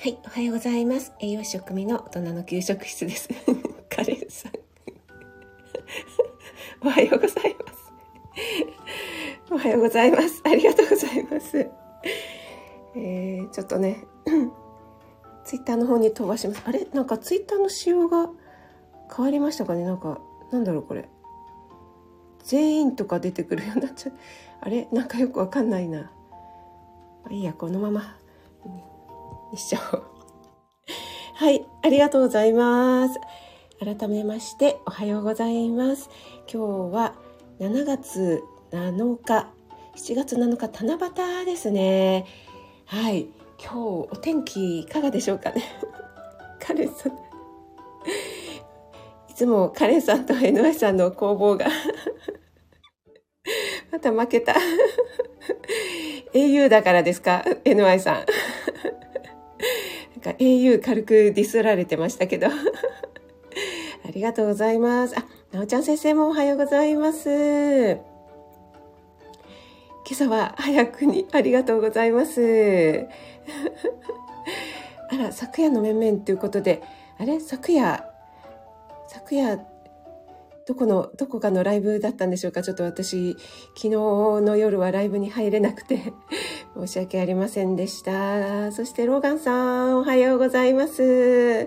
はい、おはようございます。栄養士食味の大人の給食室です。カレンさん。おはようございます。おはようございます。ありがとうございます。えー、ちょっとね、ツイッターの方に飛ばします。あれ？なんかツイッターの仕様が変わりましたかね？なんか、なんだろうこれ。全員とか出てくるようになっちゃう。あれ？なんかよくわかんないな。あいいや、このままにしちゃおう。はい、ありがとうございます。改めましておはようございます。今日は7月7日、7月7日七夕ですね。はい、今日お天気いかがでしょうかね。カレンさん。いつもカレンさんと NY さんの攻防が また負けた au だからですか ?NY さん。なんか au 軽くディスられてましたけど。ありがとうございます。あ、なおちゃん先生もおはようございます。今朝は早くにありがとうございます。あら、昨夜の面々ということで、あれ？昨夜、昨夜どこの、どこかのライブだったんでしょうか？ちょっと私、昨日の夜はライブに入れなくて 申し訳ありませんでした。そしてローガンさん、おはようございます。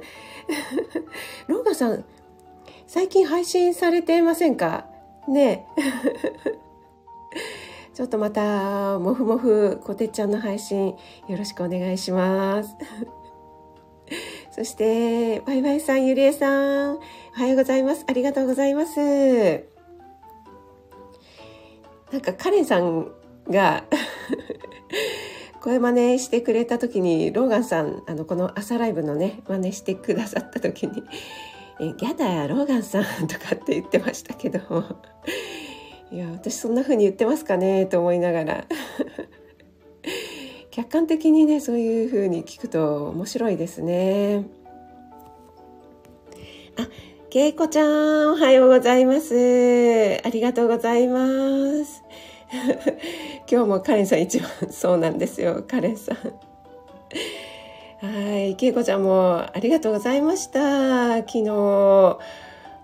ローガンさん、最近配信されてませんか？ね ちょっとまた、もふもふ、こてっちゃんの配信、よろしくお願いします。そして、バイバイさん、ゆりえさん、おはようございます。ありがとうございます。なんか、カレンさんが声真似してくれた時に、ローガンさん、あの、この朝ライブのね、真似してくださった時に、え、ギャダやローガンさんとかって言ってましたけど、いや、私そんな風に言ってますかねと思いながら客観的にねそういう風に聞くと面白いですねあけいこちゃんおはようございます。ありがとうございます。今日もカレンさん一番そうなんですよ。カレンさん。はい。けいこちゃんもありがとうございました。昨日も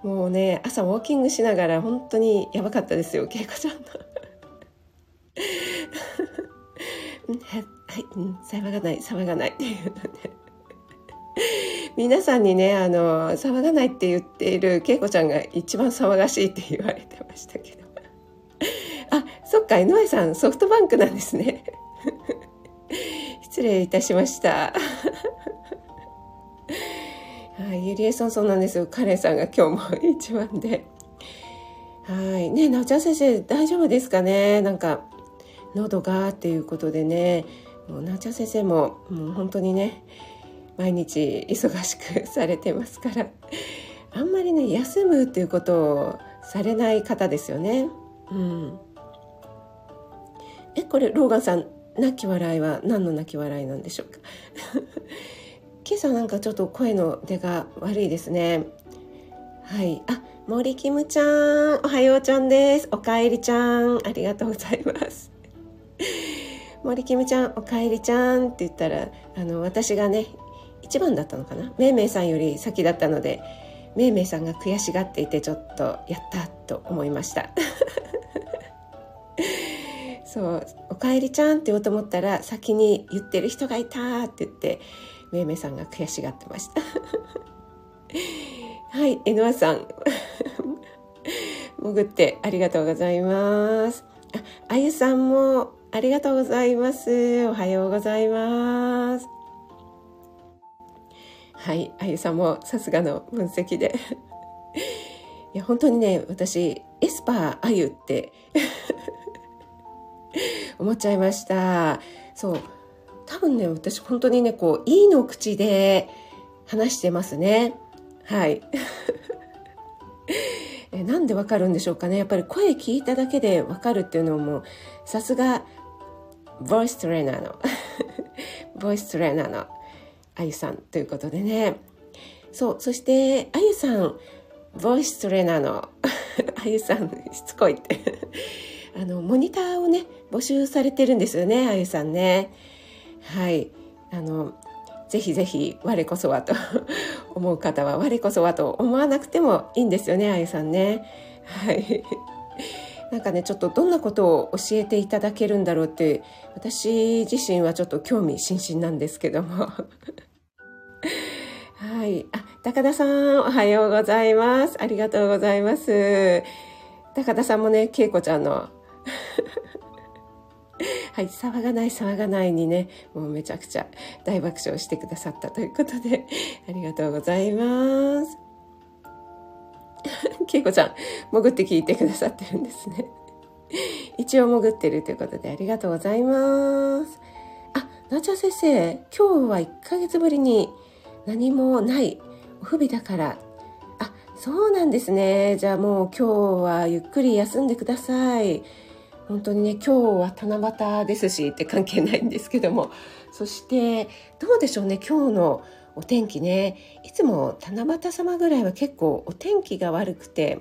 うね朝ウォーキングしながら本当にやばかったですよけいこちゃんの。はい、うん、騒がない、騒がないっていうので。皆さんにね、あの、騒がないって言っている恵子ちゃんが一番騒がしいって言われてましたけど。あ、そっか、井上さん、ソフトバンクなんですね。失礼いたしました。はい、ゆりえさんそうなんですよ。カレンさんが今日も一番で。はい。ねなおちゃん先生、大丈夫ですかね？なんか、喉がっていうことでね、もうなちゃん先生ももう本当にね毎日忙しくされてますからあんまりね休むっていうことをされない方ですよね。うん、えこれローガンさん泣き笑いは何の泣き笑いなんでしょうか？今朝なんかちょっと声の出が悪いですね。はい。あ、森キムちゃん、おはようちゃんです。おかえりちゃん、ありがとうございます。森キムちゃんおかえりちゃん」って言ったらあの私がね一番だったのかな？めいめいさんより先だったのでめいめいさんが悔しがっていてちょっとやったと思いました。そう「おかえりちゃん」って言おうと思ったら先に言ってる人がいたって言ってめいめいさんが悔しがってました。はい N さん。潜ってありがとうございます。ああゆさんもありがとうございます。おはようございます。はい、あゆさんもさすがの分析で。いや、本当にね、私、エスパーあゆって 思っちゃいました。そう。多分ね、私本当にね、こう、いいの口で話してますね。はい。えなんでわかるんでしょうかね。やっぱり声聞いただけでわかるっていうのも、さすがボイストレーナーのボイストレーナーのあゆさんということでね。そうそしてあゆさんボイストレーナーの あゆさんしつこいって。あのモニターをね募集されてるんですよねあゆさんね。はい。あのぜひぜひ我こそはと 思う方は我こそはと思わなくてもいいんですよねあゆさんね。はい。なんかねちょっとどんなことを教えていただけるんだろうって私自身はちょっと興味津々なんですけども。はいあ高田さんおはようございますありがとうございます高田さんもね恵子ちゃんの はい、騒がない騒がないにね、もうめちゃくちゃ大爆笑してくださったということで、ありがとうございます。けいこちゃん、潜って聞いてくださってるんですね。一応潜ってるということでありがとうございます。あ、なちゃ先生、今日は1ヶ月ぶりに何もないお不備だから。あ、そうなんですね。じゃあもう今日はゆっくり休んでください。本当にね、今日は七夕ですしって関係ないんですけども。そして、どうでしょうね、今日のお天気ねいつも七夕様ぐらいは結構お天気が悪くて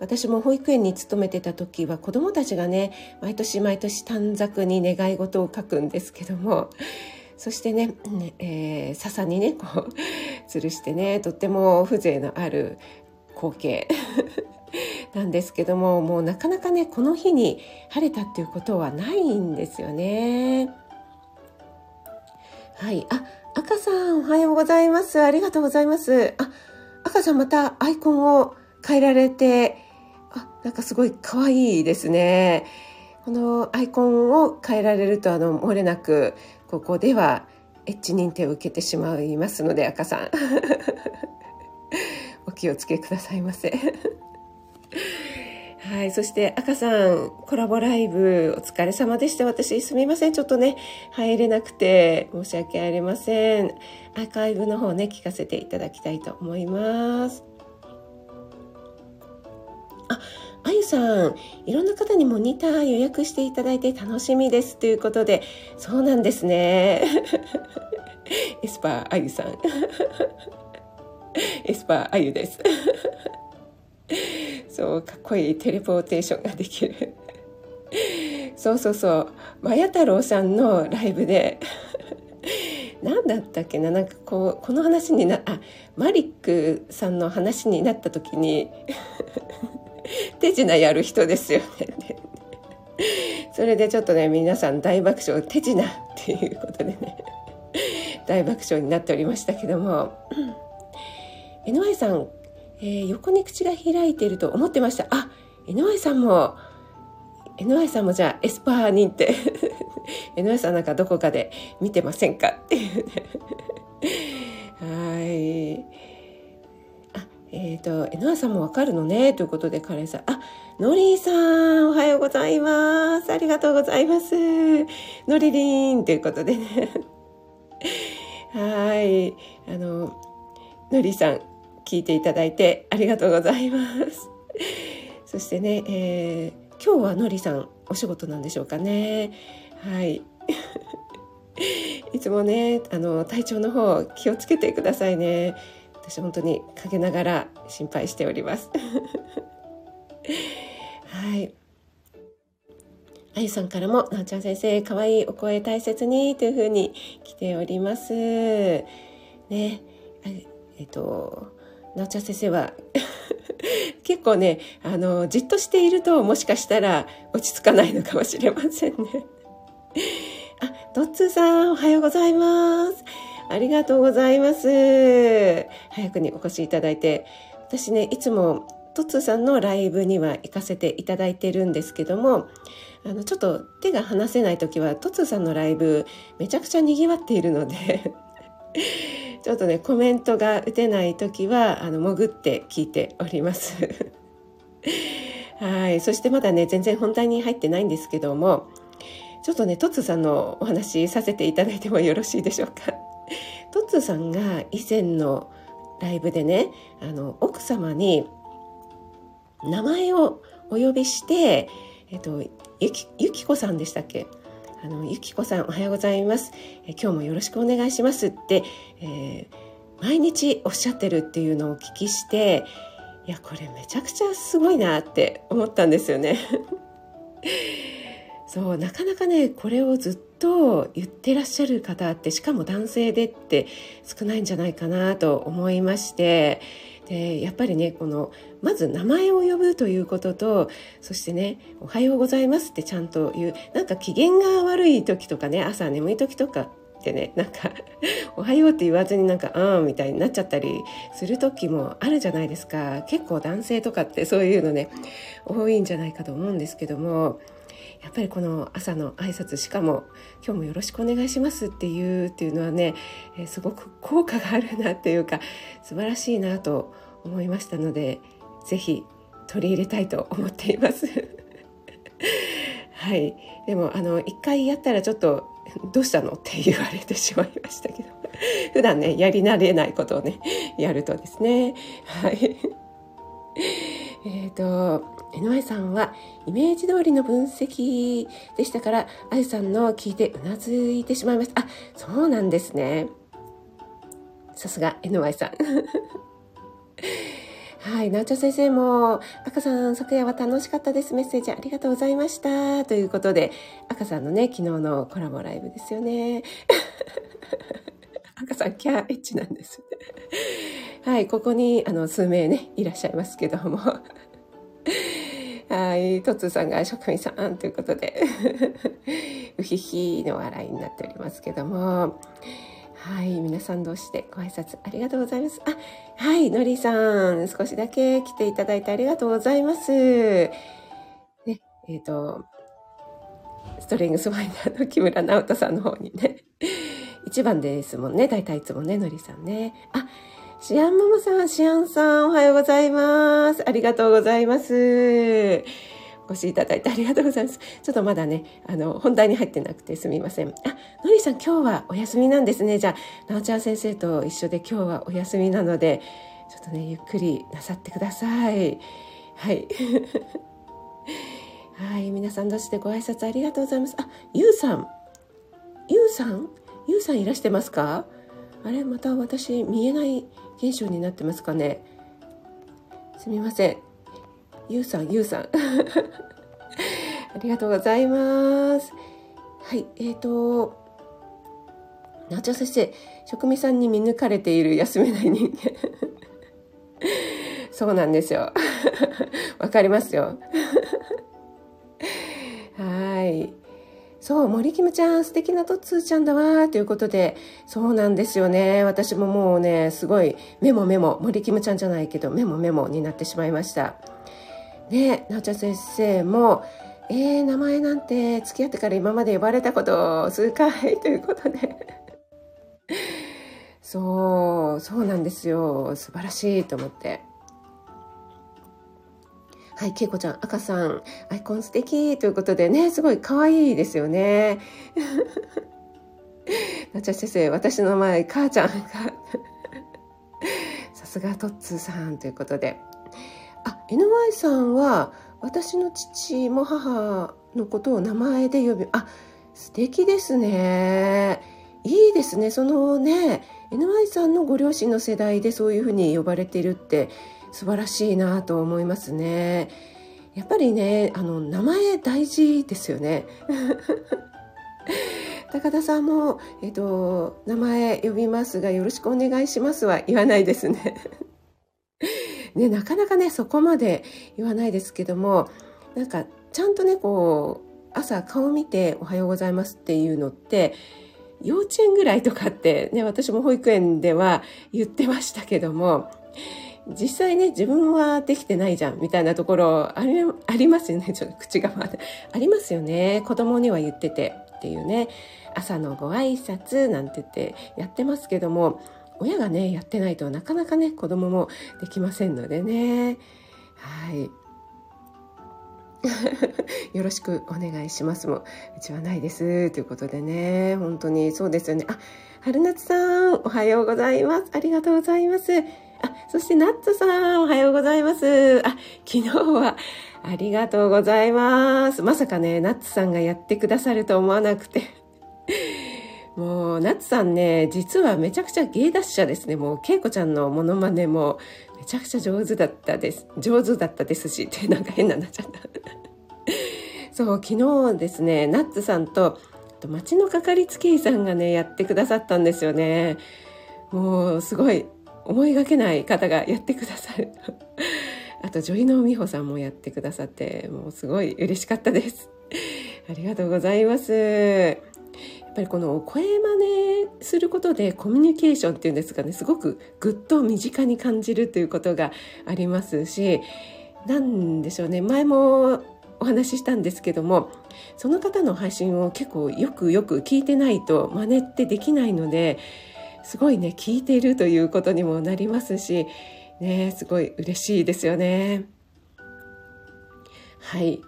私も保育園に勤めてた時は子どもたちがね毎年毎年短冊に願い事を書くんですけどもそしてね、えー、笹にねこう 吊るしてねとっても風情のある光景 なんですけどももうなかなかねこの日に晴れたっていうことはないんですよね。はいあ赤さん、おはようございます。ありがとうございます。あ、赤さんまたアイコンを変えられて、あ、なんかすごい可愛いですね。このアイコンを変えられると、あの、漏れなく、ここではエッジ認定を受けてしまいますので、赤さん。お気をつけくださいませ。はい。そして、赤さん、コラボライブ、お疲れ様でした。私、すみません。ちょっとね、入れなくて、申し訳ありません。アーカイブの方ね、聞かせていただきたいと思います。あ、あゆさん、いろんな方にモニター予約していただいて楽しみです。ということで、そうなんですね。エスパーあゆさん。エスパーあゆです。そうかっこいいテレポーテーションができるそうそうそうマヤ太郎さんのライブで何だったっけな？なんかこうこの話になあマリックさんの話になった時に 手品やる人ですよねそれでちょっとね皆さん大爆笑手品っていうことでね大爆笑になっておりましたけども NY さんえー、横に口が開いていると思ってました。あ、NY さんも、NY さんもじゃあエスパー認定。NY さんなんかどこかで見てませんかっていうね。はい。えっ、ー、と、NY さんもわかるのねということでカレンさん。あ、ノリーさん、おはようございます。ありがとうございます。ノリリーンということでね。はい。あの、ノリーさん、聞いていただいてありがとうございます。そしてね、えー、今日はのりさんお仕事なんでしょうかね。はい。いつもね、あの体調の方気をつけてくださいね。私本当に陰ながら心配しております。はい。あゆさんからも、なおちゃん先生、かわいいお声大切にというふうに来ております。ね。えっと、なおちゃん先生は 結構ねあのじっとしているともしかしたら落ち着かないのかもしれませんね あドッツーさんおはようございますありがとうございます。早くにお越しいただいて。私ねいつもトッツさんのライブには行かせていただいてるんですけどもあのちょっと手が離せない時はトッツさんのライブめちゃくちゃ賑わっているので ちょっとねコメントが打てない時はあの潜って聞いております。はい。そしてまだね全然本題に入ってないんですけどもちょっとねトッツさんのお話させていただいてもよろしいでしょうか。トッツーさんが以前のライブでねあの奥様に名前をお呼びしてえっとゆきゆきこさんでしたっけ？あの、ゆきこさんおはようございます。今日もよろしくお願いしますって、えー、毎日おっしゃってるっていうのをお聞きして、いや、これめちゃくちゃすごいなって思ったんですよね。そうなかなかねこれをずっと言ってらっしゃる方ってしかも男性でって少ないんじゃないかなと思いましてでやっぱりねこのまず名前を呼ぶということとそしてね「おはようございます」ってちゃんと言うなんか機嫌が悪い時とかね朝眠い時とかってねなんか「おはよう」って言わずになんか「あん」みたいになっちゃったりする時もあるじゃないですか。結構男性とかってそういうのね多いんじゃないかと思うんですけどもやっぱりこの朝の挨拶しかも「今日もよろしくお願いします」っていうっていうのはね、え、すごく効果があるなっていうか素晴らしいなと思いましたので是非取り入れたいと思っています。はい、でもあの一回やったらちょっと「どうしたの?」って言われてしまいましたけど普段ねやり慣れないことをねやるとですねはいえっ、と NY さんはイメージ通りの分析でしたから、あゆさんの聞いてうなずいてしまいました。あ、そうなんですね。さすが NY さん。はい、なおちゃん先生も、赤さん、昨夜は楽しかったです。メッセージありがとうございました。ということで、赤さんのね、昨日のコラボライブですよね。赤さん、キャーエッチなんです。はい、ここに、あの、数名ね、いらっしゃいますけども。はい、トツさんが職人さんということで、うひひの笑いになっておりますけども、はい、皆さん同士でご挨拶ありがとうございます。あ、はい、のりさん、少しだけ来ていただいてありがとうございます。ね、えっ、ー、と、ストリングスファイナーの木村直人さんの方にね、一番ですもんね、大体いつもね、のりさんね。あ、シアンママさん、シアンさん、おはようございます。ありがとうございます。お越しいただいてありがとうございます。ちょっとまだね、あの、本題に入ってなくてすみません。あ、のりさん今日はお休みなんですね。じゃあ、なおちゃん先生と一緒で今日はお休みなので、ちょっとね、ゆっくりなさってください。はい。はい、皆さん同士でご挨拶ありがとうございます。あ、ゆうさん。ゆうさん？ゆうさんいらしてますか？あれまた私見えない現象になってますかね？すみません。ゆうさんゆうさん。ありがとうございます。はいえーとなちゃ先生職味さんに見抜かれている休めない人間。そうなんですよ。わかりますよ。はい。そう、森キムちゃん、素敵なトッツーちゃんだわということで、そうなんですよね。私ももうね、すごいメモメモ、森キムちゃんじゃないけど、メモメモになってしまいました。ね、なおちゃん先生も、えー、名前なんて付き合ってから今まで呼ばれたこと数回ということで。そう、そうなんですよ。素晴らしいと思って。はい、けいこちゃん、赤さん、アイコン素敵ということでね、すごい可愛いですよね。なちゃ先生、私の前、母ちゃんが さすがトッツーさんということで。あ、NY さんは、私の父も母のことを名前で呼び、あ、素敵ですね。いいですね。そのね、NY さんのご両親の世代でそういうふうに呼ばれているって素晴らしいなと思いますね。やっぱりね、あの、名前大事ですよね。高田さんも、えっと、名前呼びますが、よろしくお願いしますは言わないですね。ね、なかなかね、そこまで言わないですけども、なんか、ちゃんとね、こう、朝顔見ておはようございますっていうのって、幼稚園ぐらいとかってね、私も保育園では言ってましたけども、実際ね、自分はできてないじゃん、みたいなところありありますよね。ちょっと口が回って。ありますよね。子供には言っててっていうね。朝のご挨拶なんて言ってやってますけども、親がね、やってないとなかなかね、子供もできませんのでね。はい。よろしくお願いしますも、うちはないです。ということでね、本当にそうですよね。あ、春夏さん、おはようございます。ありがとうございます。あ、そしてナッツさん、おはようございます。あ、昨日はありがとうございます。まさかね、ナッツさんがやってくださると思わなくて。もう、ナッツさんね、実はめちゃくちゃ芸達者ですね。もう、ケイコちゃんのモノマネもめちゃくちゃ上手だったです。上手だったですし、ってなんか変ななっちゃった。そう昨日ですねナッツさんと町のかかりつけ医さんがねやってくださったんですよねもうすごい思いがけない方がやってくださる。あと女優の美穂さんもやってくださってもうすごい嬉しかったです。ありがとうございます。やっぱりこの声真似することでコミュニケーションっていうんですかねすごくぐっと身近に感じるということがありますし何でしょうね前もお話ししたんですけどもその方の配信を結構よくよく聞いてないと真似ってできないのですごいね聞いているということにもなりますしねすごい嬉しいですよね。はい。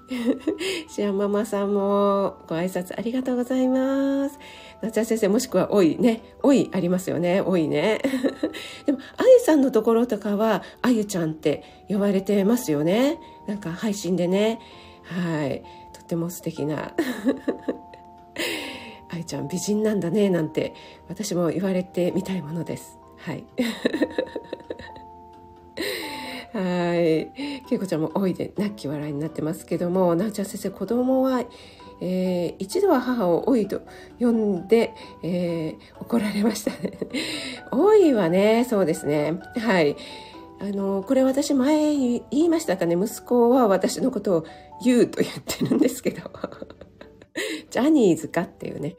シアママさんもご挨拶ありがとうございます。夏谷先生もしくはおいね。おいありますよね。おいね。でも、あゆさんのところとかは、あゆちゃんって呼ばれてますよね。なんか配信でね。はい。とっても素敵な。ちゃん美人なんだね。なんて私も言われてみたいものです。はい。はい。けいこちゃんも多いで泣き笑いになってますけども、なおちゃん先生、子供は、えー、一度は母を老いと呼んで、えー、怒られましたね。老いはね、そうですね。はい。あの、これ私前言いましたかね、息子は私のことを言うと言ってるんですけど、ジャニーズかっていうね。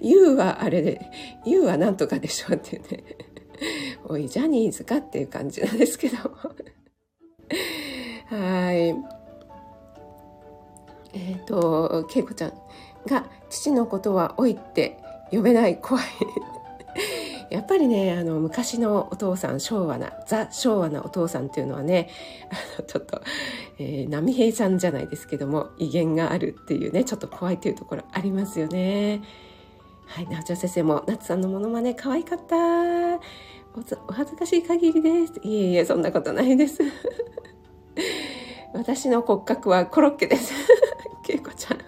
言うはあれで、言うはなんとかでしょうっていうね。おい、ジャニーズかっていう感じなんですけど。はい。えっ、ー、と、けいこちゃんが、父のことはおいって呼べない怖い。やっぱりね、あの、昔のお父さん、昭和な、ザ・昭和なお父さんっていうのはね、あの、ちょっと、えー、波平さんじゃないですけども、威厳があるっていうね、ちょっと怖いっていうところありますよね。はい、なおちゃん先生も、夏さんのものまね可愛かった。お恥ずかしい限りです。いえいえ、そんなことないです。私の骨格はコロッケです。けいこちゃん。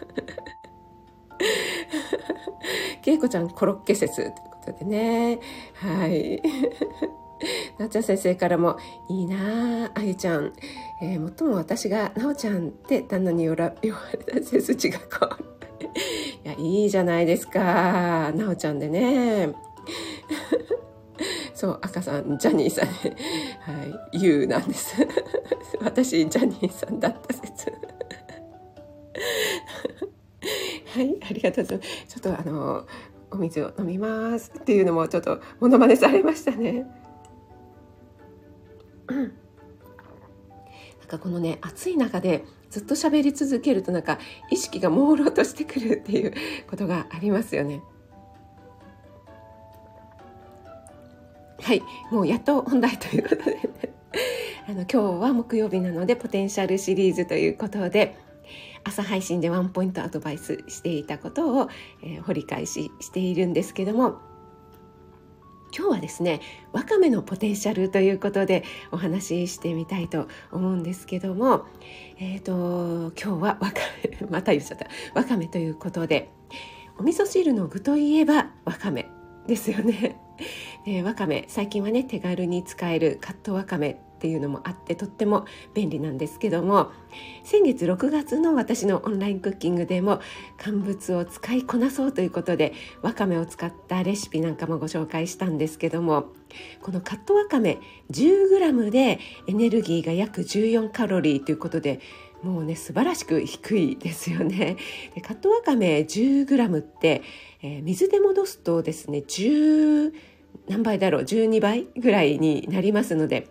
けいこちゃんコロッケ説ことでね。はい。なおちゃん先生からも、いいなあ、あゆちゃん。えー、もっとも私が、なおちゃんって旦那に言われ た背筋がこう。いや、いいじゃないですか。なおちゃんでね。そう赤さんジャニーさんはい、ゆうなんです私ジャニーさんだった説はいありがとうございますちょっとあのお水を飲みますっていうのもちょっとモノマネされましたね。なんかこのね暑い中でずっと喋り続けるとなんか意識が朦朧としてくるっていうことがありますよね。はい、もうやっと本題ということで、ね、あの今日は木曜日なのでポテンシャルシリーズということで朝配信でワンポイントアドバイスしていたことを、えー、掘り返ししているんですけども今日はですねわかめのポテンシャルということでお話ししてみたいと思うんですけどもえ、ー、と今日はわかめまた言っちゃったわかめということでお味噌汁の具といえばわかめですよね。でわかめ最近はね手軽に使えるカットわかめっていうのもあってとっても便利なんですけども先月6月の私のオンラインクッキングでも乾物を使いこなそうということでわかめを使ったレシピなんかもご紹介したんですけどもこのカットわかめ 10g でエネルギーが約14カロリーということでもうね素晴らしく低いですよね。でカットわかめ 10g って、えー、水で戻すとですね何倍だろう？12倍ぐらいになりますので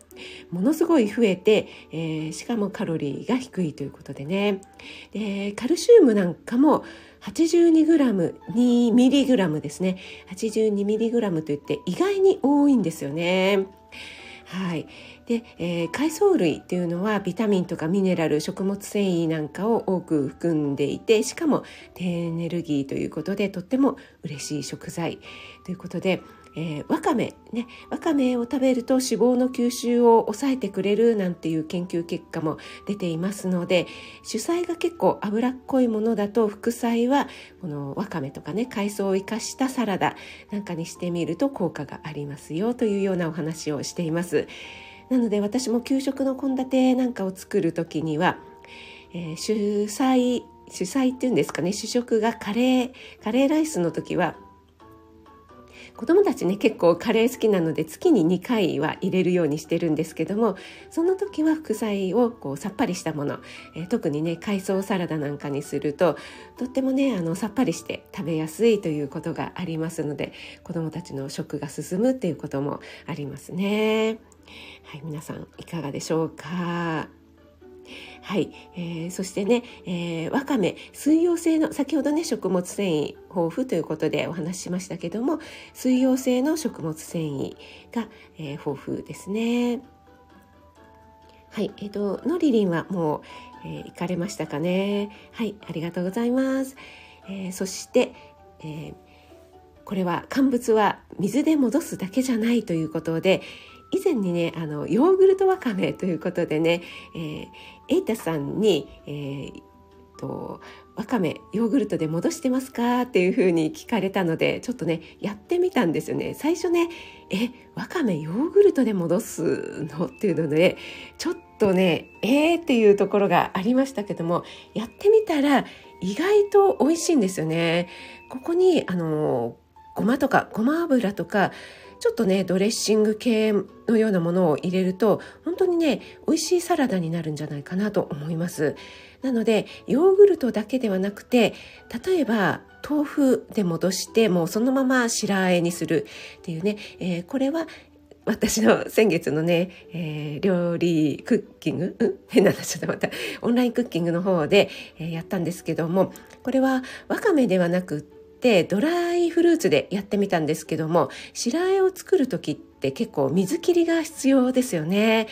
ものすごい増えて、えー、しかもカロリーが低いということでね。でカルシウムなんかも 82g2mg ですね。82mg といって意外に多いんですよね。はい、で、えー、海藻類っていうのはビタミンとかミネラル食物繊維なんかを多く含んでいてしかも低エネルギーということでとっても嬉しい食材ということでえー、わかめねわかめを食べると脂肪の吸収を抑えてくれるなんていう研究結果も出ていますので主菜が結構脂っこいものだと副菜はこのわかめとかね海藻を生かしたサラダなんかにしてみると効果がありますよというようなお話をしています。なので私も給食の献立なんかを作る時にはえー、主菜主菜っていうんですかね主食がカレーカレーライスの時は子供たちね結構カレー好きなので月に2回は入れるようにしてるんですけどもその時は副菜をこうさっぱりしたもの、えー、特にね海藻サラダなんかにするととってもねあのさっぱりして食べやすいということがありますので子供たちの食が進むっていうこともありますね。はい、皆さんいかがでしょうか？はい、えー、そしてね、えー、わかめ水溶性の先ほどね食物繊維豊富ということでお話ししましたけども水溶性の食物繊維が、えー、豊富ですね。はい、えっ、ー、とのりりんはもう、えー、行かれましたかね。はい、ありがとうございます。えー、そして、えー、これは乾物は水で戻すだけじゃないということで、以前にねあのヨーグルトわかめということでね、えー、エイタさんに、えー、とわかめヨーグルトで戻してますかっていうふうに聞かれたのでちょっとねやってみたんですよね。最初ねえわかめヨーグルトで戻すの？っていうのでちょっとねえーっていうところがありましたけどもやってみたら意外と美味しいんですよね。ここにあのごまとかごま油とかちょっとねドレッシング系のようなものを入れると本当にね美味しいサラダになるんじゃないかなと思います。なのでヨーグルトだけではなくて例えば豆腐で戻してもうそのまま白あえにするっていうね、えー、これは私の先月のね、えー、料理クッキング、変な話だまた。オンラインクッキングの方で、えー、やったんですけどもこれはわかめではなくててドライフルーツでやってみたんですけども白あえを作る時って結構水切りが必要ですよね。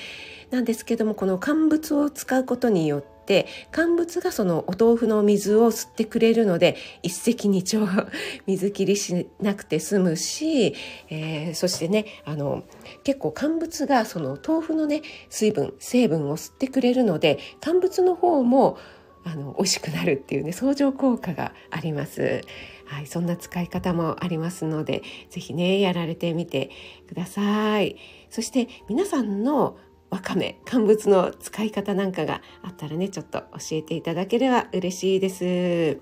なんですけどもこの乾物を使うことによって乾物がそのお豆腐の水を吸ってくれるので一石二鳥 水切りしなくて済むし、えー、そしてねあの結構乾物がその豆腐のね水分成分を吸ってくれるので乾物の方もあの美味しくなるっていうね相乗効果があります。はい、そんな使い方もありますので是非ねやられてみてください。そして皆さんのわかめ乾物の使い方なんかがあったらねちょっと教えていただければ嬉しいです。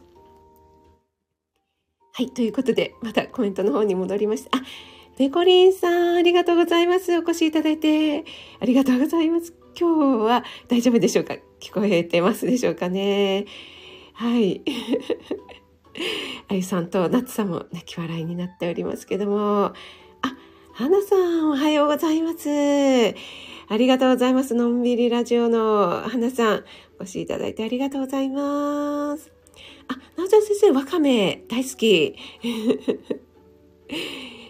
はい、ということでまたコメントの方に戻りました。あペコリンさん、ありがとうございます。お越しいただいて、ありがとうございます。今日は大丈夫でしょうか？聞こえてますでしょうかね？はい。あゆさんとなつさんも泣き笑いになっておりますけども、あ、はなさんおはようございます。ありがとうございます。のんびりラジオのはなさん、お越しいただいてありがとうございます。あ、なおちゃん先生、わかめ大好き。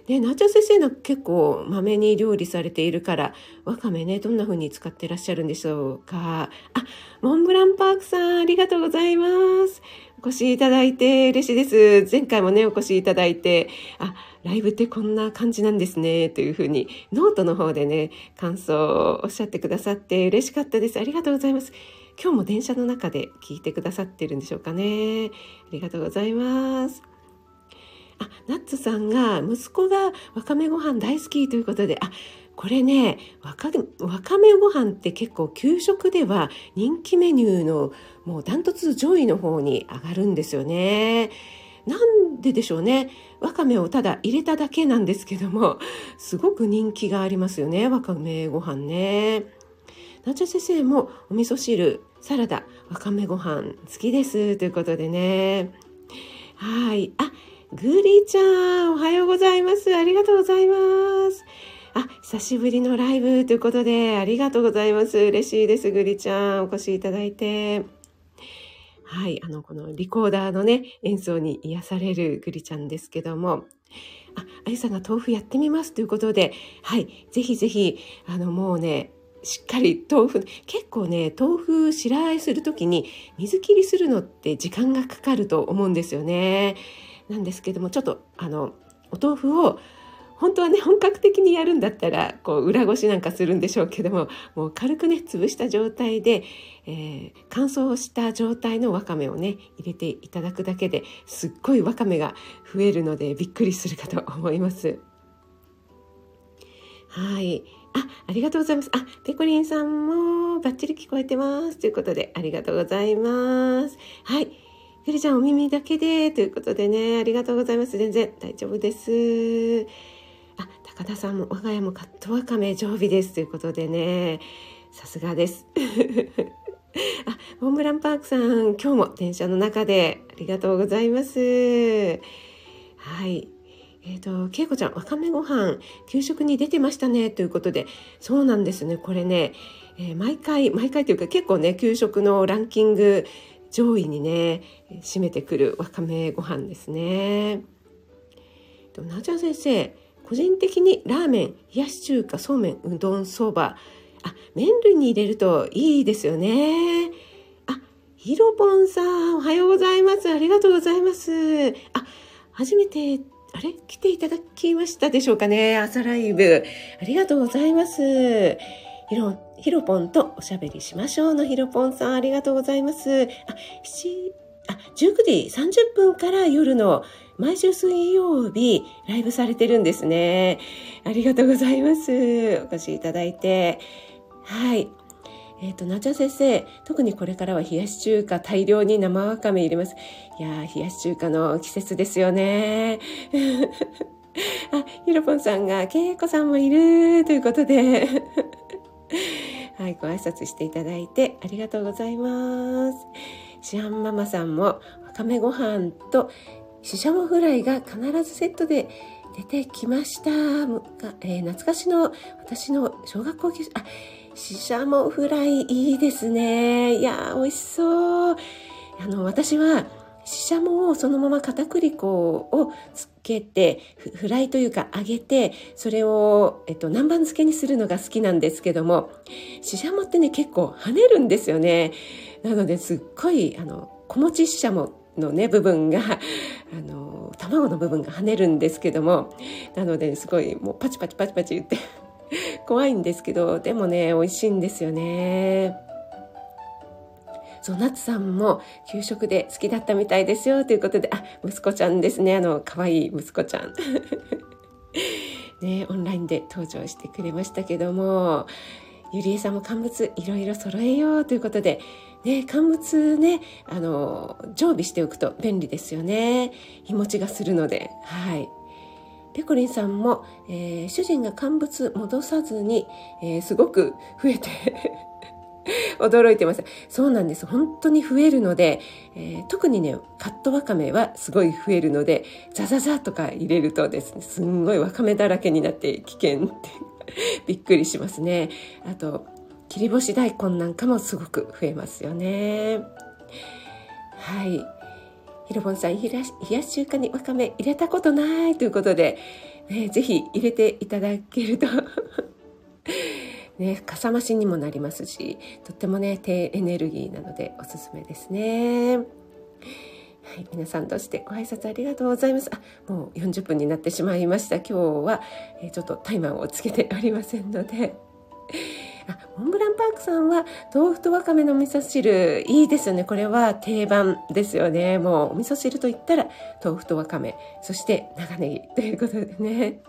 ね、なおちゃん先生の結構まめに料理されているから、わかめね、どんな風に使ってらっしゃるんでしょうか。あ、モンブランパークさん、ありがとうございます。お越しいただいて嬉しいです。前回もね、お越しいただいて、あ、ライブってこんな感じなんですね、というふうに、ノートの方でね、感想をおっしゃってくださって嬉しかったです。ありがとうございます。今日も電車の中で聞いてくださってるんでしょうかね。ありがとうございます。あ、ナッツさんが息子がわかめご飯大好きということで、あ、これねわかめご飯って結構給食では人気メニューのもうダントツ上位の方に上がるんですよね。なんででしょうね。わかめをただ入れただけなんですけども、すごく人気がありますよね。わかめご飯ね。なちゃ先生もお味噌汁、サラダ、わかめご飯好きです。ということでね。はい。あ、グーリーちゃん、おはようございます。ありがとうございます。あ、久しぶりのライブということで、ありがとうございます。嬉しいです。グリちゃん、お越しいただいて。はい、あの、このリコーダーのね、演奏に癒されるグリちゃんですけども、あ、あゆさんが豆腐やってみますということで、はい、ぜひぜひ、あの、もうね、しっかり豆腐、結構ね、豆腐白あえするときに水切りするのって時間がかかると思うんですよね。なんですけども、ちょっと、あの、お豆腐を本当はね本格的にやるんだったらこう裏ごしなんかするんでしょうけどももう軽くね潰した状態で、えー、乾燥した状態のわかめをね入れていただくだけですっごいわかめが増えるのでびっくりするかと思います。はいああ、りがとうございます。あ、ペコリンさんもバッチリ聞こえてます。ということで、ありがとうございます。はい。ゆりちゃんお耳だけでということでね、ありがとうございます。全然大丈夫です。あ、高田さんも我が家もカットワカメ常備ですということでね、さすがです。あ、モンブランパークさん、今日も電車の中でありがとうございます。はい。えっ、ー、と、けいこちゃん、わかめご飯、給食に出てましたね、ということで、そうなんですね。これね、えー、毎回、毎回というか結構ね、給食のランキング上位にね占めてくるわかめご飯ですね。なちゃん先生個人的にラーメン冷やし中華そうめんうどんそばあ麺類に入れるといいですよね。あひろぽんさんおはようございますありがとうございます。あ初めてあれ？来ていただきましたでしょうかね朝ライブありがとうございます。ひろひろぽんとおしゃべりしましょうのひろぽんさん、ありがとうございます。あ、7、あ、19時30分から夜の毎週水曜日ライブされてるんですね。ありがとうございます。お越しいただいて。はい。えっ、ー、と、なちゃ先生、特にこれからは冷やし中華大量に生わかめ入れます。いやー、冷やし中華の季節ですよね。あ、ひろぽんさんが、けいこさんもいるということで。はい、ご挨拶していただいてありがとうございます。シアンママさんもわかめご飯とししゃもフライが必ずセットで出てきました。えー、懐かしの私の小学校あ、ししゃもフライいいですね。いや美味しそう。あの、私はししゃもをそのまま片栗粉をつけてフライというか揚げてそれを、えっと、南蛮漬けにするのが好きなんですけどもししゃもってね結構跳ねるんですよねなのですっごいあの小餅ししゃものね部分があの卵の部分が跳ねるんですけどもなのですごいもうパチパチパチパチ言って怖いんですけどでもね美味しいんですよね。そう、夏さんも給食で好きだったみたいですよということで、あ、息子ちゃんですね。あの、可愛い息子ちゃん。ね、オンラインで登場してくれましたけども、ゆりえさんも乾物いろいろ揃えようということで、ね、乾物ね、あの、常備しておくと便利ですよね。日持ちがするので、はい。ペコリンさんも、えー、主人が乾物戻さずに、えー、すごく増えて 驚いてます。そうなんです。本当に増えるので、えー、特にね、カットわかめはすごい増えるので、ザザザとか入れるとですね、すんごいわかめだらけになって危険って びっくりしますね。あと、切り干し大根なんかもすごく増えますよね。はい。ひろぼんさん、冷やし中華にわかめ入れたことないということで、ね、ぜひ入れていただけると ね、かさ増しにもなりますしとってもね低エネルギーなのでおすすめですね。はい、皆さんとしてご挨拶ありがとうございます。あ、もう40分になってしまいました。今日は、えー、ちょっとタイマーをつけておりませんので。あ、モンブランパークさんは豆腐とわかめの味噌汁いいですよね。これは定番ですよね。もうお味噌汁と言ったら豆腐とわかめ、そして長ネギということでね。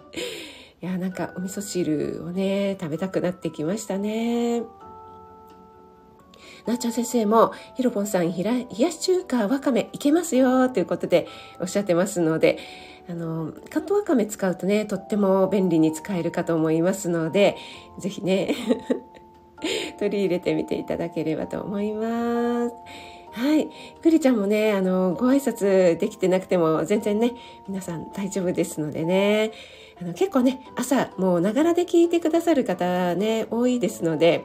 いやなんかお味噌汁をね食べたくなってきましたねなっちゃん先生もひろぽんさんひら冷やし中華わかめいけますよということでおっしゃってますのであのカットわかめ使うとねとっても便利に使えるかと思いますのでぜひね 取り入れてみていただければと思います。はい。くりちゃんもね、あの、ご挨拶できてなくても全然ね、皆さん大丈夫ですのでね。あの結構ね、朝もうながらで聞いてくださる方ね、多いですので、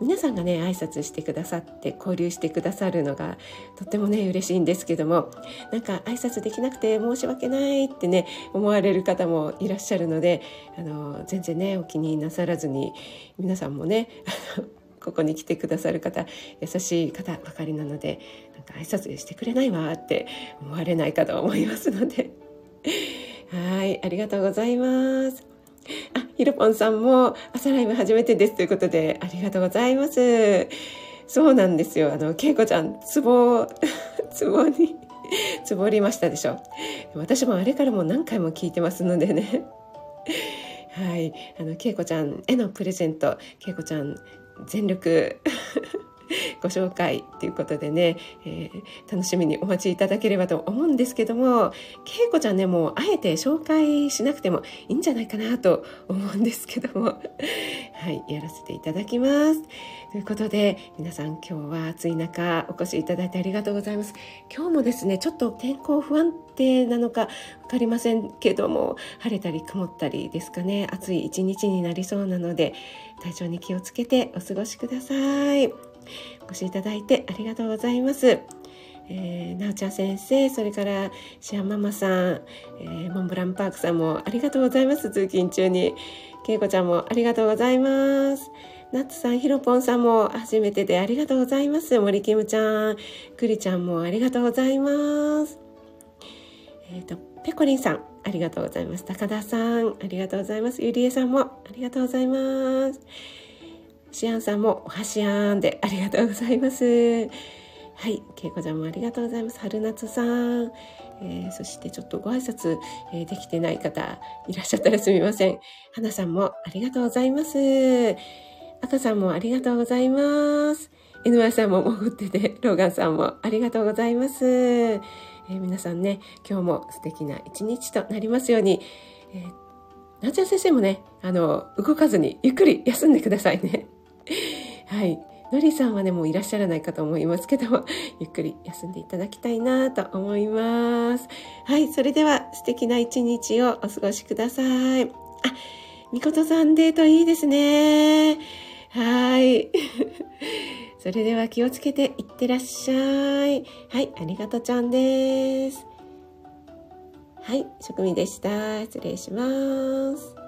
皆さんがね、挨拶してくださって交流してくださるのがとってもね、嬉しいんですけども、なんか挨拶できなくて申し訳ないってね、思われる方もいらっしゃるので、あの、全然ね、お気になさらずに、皆さんもね、ここに来てくださる方優しい方ばかりなのでなんか挨拶してくれないわって思われないかと思いますので。はい、ありがとうございます。あ、ひろぽんさんも朝ライブ初めてですということで、ありがとうございます。そうなんですよ。あの、けいこちゃん、ツボ、ツボに、つぼりましたでしょ。私もあれからも何回も聞いてますのでね。はい、あの恵子ちゃんへのプレゼント恵子ちゃん全力 ご紹介ということでね、えー、楽しみにお待ちいただければと思うんですけども恵子ちゃんねもうあえて紹介しなくてもいいんじゃないかなと思うんですけども はいやらせていただきますということで皆さん今日は暑い中お越しいただいてありがとうございます今日もですねちょっと天候不安定なのか分かりませんけども晴れたり曇ったりですかね暑い一日になりそうなので体調に気をつけてお過ごしください。お越しいただいてありがとうございます。えー、なおちゃん先生、それからシアママさん、えー、モンブランパークさんもありがとうございます。通勤中に。けいこちゃんもありがとうございます。ナッツさん、ひろぽんさんも初めてでありがとうございます。森キムちゃん、くりちゃんもありがとうございます。えっ、ー、と、ペコリンさん、ありがとうございます。高田さん、ありがとうございます。ゆりえさんもありがとうございます。シアンさんもお箸やんでありがとうございます。はい、けいこちゃんもありがとうございます。春夏さん、えー、そしてちょっとご挨拶、えー、できてない方いらっしゃったらすみません。花さんもありがとうございます。赤さんもありがとうございます。NY さんも潜ってて、ローガンさんもありがとうございます。えー、皆さんね、今日も素敵な一日となりますように、えー、夏先生もね、あの、動かずにゆっくり休んでくださいね。はい。のりさんはね、もういらっしゃらないかと思いますけども、ゆっくり休んでいただきたいなと思います。はい。それでは素敵な一日をお過ごしください。あ、みことさんデートいいですね。はい。それでは気をつけていってらっしゃい。はい。ありがとちゃんです。はい。職味でした。失礼します。